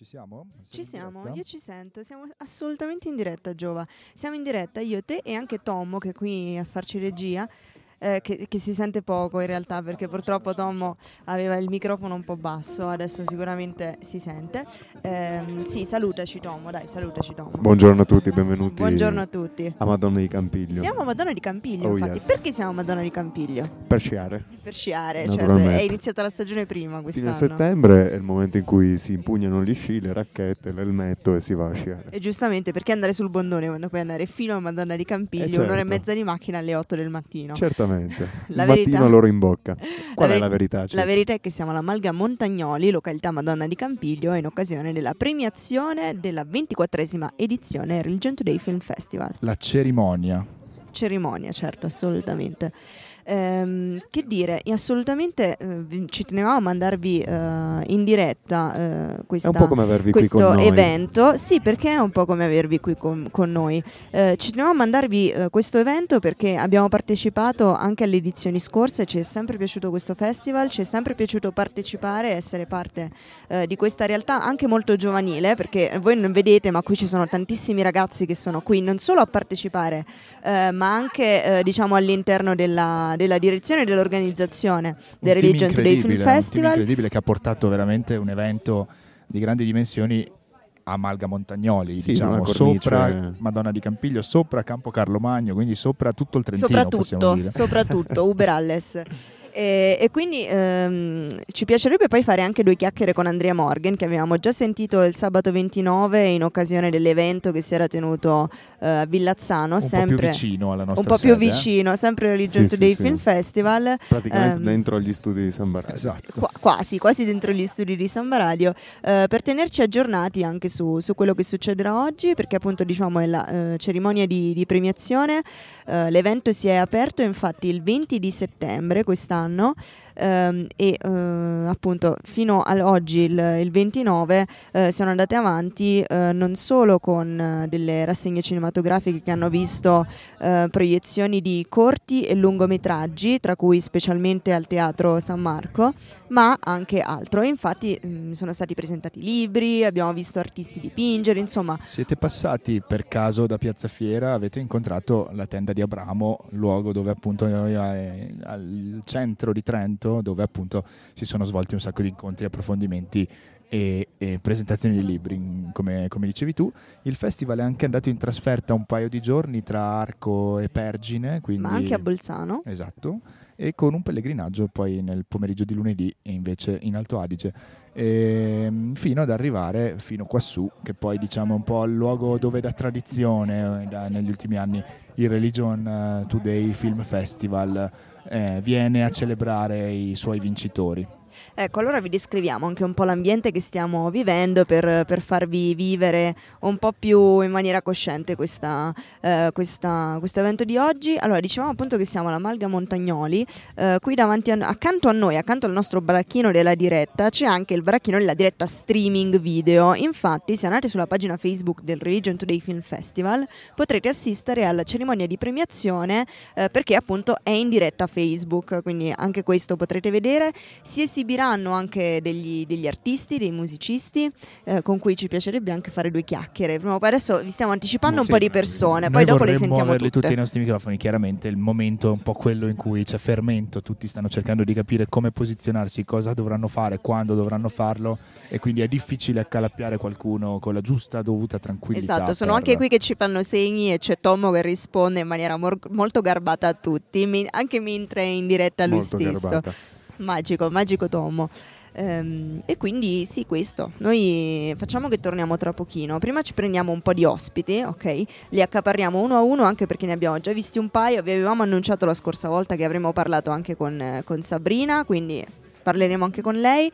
Ci siamo? Ci siamo, io ci sento, siamo assolutamente in diretta Giova. Siamo in diretta io, te e anche Tommo che è qui a farci regia. Eh, che, che si sente poco in realtà perché purtroppo Tommo aveva il microfono un po' basso, adesso sicuramente si sente. Ehm, sì, salutaci Tommo, dai, salutaci Tommo. Buongiorno a tutti, benvenuti Buongiorno a tutti. a Madonna di Campiglio. Siamo a Madonna di Campiglio, Oh, infatti. yes. Perché siamo a Madonna di Campiglio? Per sciare. Per sciare, certo. È iniziata la stagione prima Fine quest'anno. settembre è il momento in cui si impugnano gli sci, le racchette, l'elmetto e si va a sciare. E giustamente perché andare sul Bondone quando puoi andare fino a Madonna di Campiglio, Eh, certo. un'ora e mezza di macchina alle 8 del mattino. Certamente. La il verità- mattino loro in bocca. Qual La è veri- la verità? La Ciccio? verità è che siamo alla Malga Montagnoli, località Madonna di Campiglio, in occasione della premiazione della 24esima edizione Religion Today Film Festival. La cerimonia. Cerimonia, certo, assolutamente. Ehm, che dire, assolutamente eh, ci tenevamo a mandarvi eh, in diretta eh, questa, questo con noi. evento. Sì, perché è un po' come avervi qui con, con noi. Eh, ci tenevamo a mandarvi eh, questo evento perché abbiamo partecipato anche alle edizioni scorse, ci è sempre piaciuto questo festival, ci è sempre piaciuto partecipare, essere parte eh, di questa realtà anche molto giovanile, perché voi non vedete, ma qui ci sono tantissimi ragazzi che sono qui non solo a partecipare, ma anche diciamo all'interno della, della direzione e dell'organizzazione del Un Religion Today Film incredibile, un Festival. incredibile che ha portato veramente un evento di grandi dimensioni a Malga Montagnoli, Sì, diciamo, sopra Madonna di Campiglio, sopra Campo Carlo Magno, quindi sopra tutto il Trentino, possiamo soprattutto, dire. soprattutto Uber Alles. E, e quindi ehm, ci piacerebbe poi fare anche due chiacchiere con Andrea Morgan che avevamo già sentito il sabato 29 in occasione dell'evento che si era tenuto eh, a Villazzano, un sempre po' più vicino alla nostra un po' più sede, eh. vicino, sempre Religion Sì, sì, Today sì. Film Festival. Praticamente Ehm, dentro agli studi di San Barraggio. Esatto. Qua- quasi, quasi dentro gli studi di Samba Radio, eh, per tenerci aggiornati anche su, su quello che succederà oggi, perché appunto diciamo è la eh, cerimonia di, di premiazione. Eh, l'evento si è aperto infatti il 20 di settembre quest'anno. ¿no? Ehm, e eh, appunto fino ad oggi il, il 29 eh, sono andate avanti eh, non solo con eh, delle rassegne cinematografiche che hanno visto eh, proiezioni di corti e lungometraggi tra cui specialmente al Teatro San Marco ma anche altro. Infatti mh, sono stati presentati libri, abbiamo visto artisti dipingere, insomma, Siete passati per caso da Piazza Fiera, avete incontrato la tenda di Abramo, luogo dove appunto è al centro di Trento, dove appunto si sono svolti un sacco di incontri, approfondimenti e, e presentazioni di libri, come, come dicevi tu. Il festival è anche andato in trasferta un paio di giorni tra Arco e Pergine, quindi... ma anche a Bolzano. Esatto, e con un pellegrinaggio poi nel pomeriggio di lunedì e invece in Alto Adige, ehm, fino ad arrivare fino quassù, che poi diciamo è un po' il luogo dove da tradizione, eh, da- negli ultimi anni, il Religion eh, Today Film Festival eh, viene a celebrare i suoi vincitori. Ecco, allora vi descriviamo anche un po' l'ambiente che stiamo vivendo per, per farvi vivere un po' più in maniera cosciente questa, eh, questa- questo evento di oggi. Allora, dicevamo appunto che siamo alla Malga Montagnoli, eh, qui davanti a, accanto a noi, accanto al nostro baracchino della diretta, c'è anche il baracchino della diretta streaming video. Infatti, se andate sulla pagina Facebook del Religion Today Film Festival, potrete assistere alla cerimonia di premiazione eh, perché appunto è in diretta Facebook, quindi anche questo potrete vedere. Si esibiranno anche degli, degli artisti, dei musicisti eh, con cui ci piacerebbe anche fare due chiacchiere. Prima o poi adesso vi stiamo anticipando un Sì, po' di persone, poi dopo le sentiamo tutte. tutti i nostri microfoni, chiaramente il momento è un po' quello in cui c'è fermento, tutti stanno cercando di capire come posizionarsi, cosa dovranno fare, quando dovranno farlo e quindi è difficile accalappiare qualcuno con la giusta dovuta tranquillità. Esatto, sono anche qui che ci fanno segni e c'è Tommo che risponde in maniera mor- molto garbata a tutti, mi- anche mentre è in diretta lui Molto stesso. garbata. Magico, magico Tommo. Ehm, e quindi sì, questo. Noi facciamo che torniamo tra pochino. Prima ci prendiamo un po' di ospiti, ok? Li accaparriamo uno a uno anche perché ne abbiamo già visti un paio. Vi avevamo annunciato la scorsa volta che avremmo parlato anche con, eh, con Sabrina, quindi parleremo anche con lei.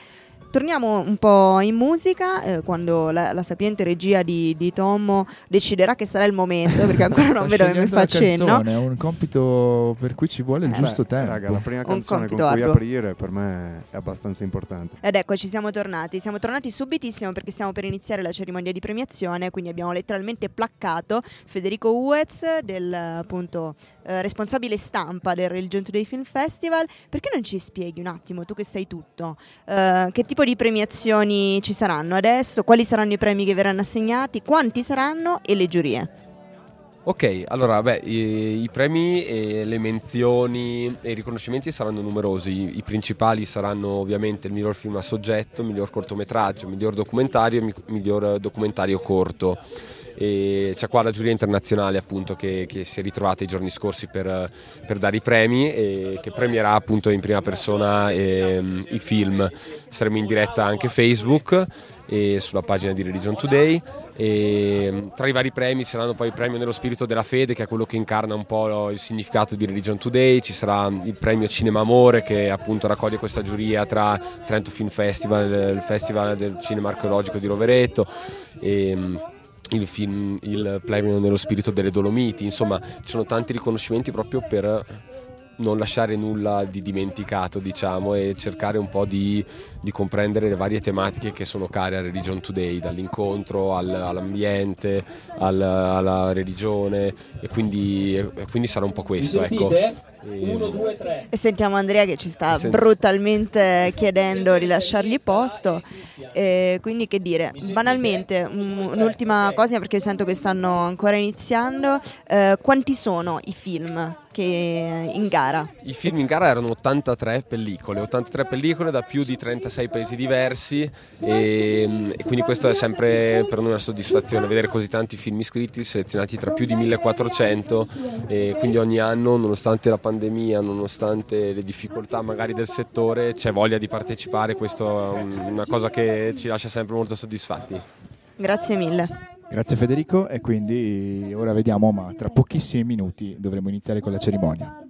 Torniamo un po' in musica eh, quando la, la sapiente regia di, di Tommo deciderà che sarà il momento, perché ancora non vedo che mi scegliendo fa la cenno. canzone, È un compito per cui ci vuole il Eh, giusto Beh, tempo. Raga, la prima canzone con cui arduo. aprire per me è abbastanza importante. Ed ecco, ci siamo tornati. Siamo tornati subitissimo perché stiamo per iniziare la cerimonia di premiazione, quindi abbiamo letteralmente placcato Federico Uez, del appunto eh, responsabile stampa del Religion Today Film Festival. Perché non ci spieghi un attimo, tu che sai tutto, eh, che tipo tipo di premiazioni ci saranno adesso? Quali saranno i premi che verranno assegnati? Quanti saranno? E le giurie? Ok, allora beh, i, i, premi e le menzioni e i riconoscimenti saranno numerosi. I, principali saranno ovviamente il miglior film a soggetto, miglior cortometraggio, miglior documentario e miglior documentario corto. E c'è qua la giuria internazionale appunto che, che si è ritrovata i giorni scorsi per, per, dare i premi e che premierà appunto in prima persona eh, i film. Saremo in diretta anche Facebook e sulla pagina di Religion Today. E tra i vari premi ci saranno poi il premio nello spirito della fede, che è quello che incarna un po' il significato di Religion Today, ci sarà il premio Cinema Amore, che appunto raccoglie questa giuria tra Trento Film Festival, il Festival del Cinema Archeologico di Rovereto. E, il, film, il premio nello spirito delle Dolomiti, insomma ci sono tanti riconoscimenti proprio per non lasciare nulla di dimenticato, diciamo, e cercare un po' di, di, comprendere le varie tematiche che sono care a Religion Today, dall'incontro al, all'ambiente, al, alla religione, e quindi, e quindi, sarà un po' questo. Ecco. Uno, due, tre. E sentiamo Andrea che ci sta sent- brutalmente chiedendo di lasciargli posto. E quindi che dire, banalmente, un'ultima cosa perché sento che stanno ancora iniziando. Eh, quanti sono i film che in gara? I film in gara erano 83 pellicole, 83 pellicole da più di 36 paesi diversi e, e, quindi questo è sempre per noi una soddisfazione, vedere così tanti film iscritti selezionati tra più di 1400 e quindi ogni anno nonostante la pandemia, nonostante le difficoltà magari del settore c'è voglia di partecipare, questo è una cosa che ci lascia sempre molto soddisfatti. Grazie mille. Grazie Federico e quindi ora vediamo, ma tra pochissimi minuti dovremo iniziare con la cerimonia.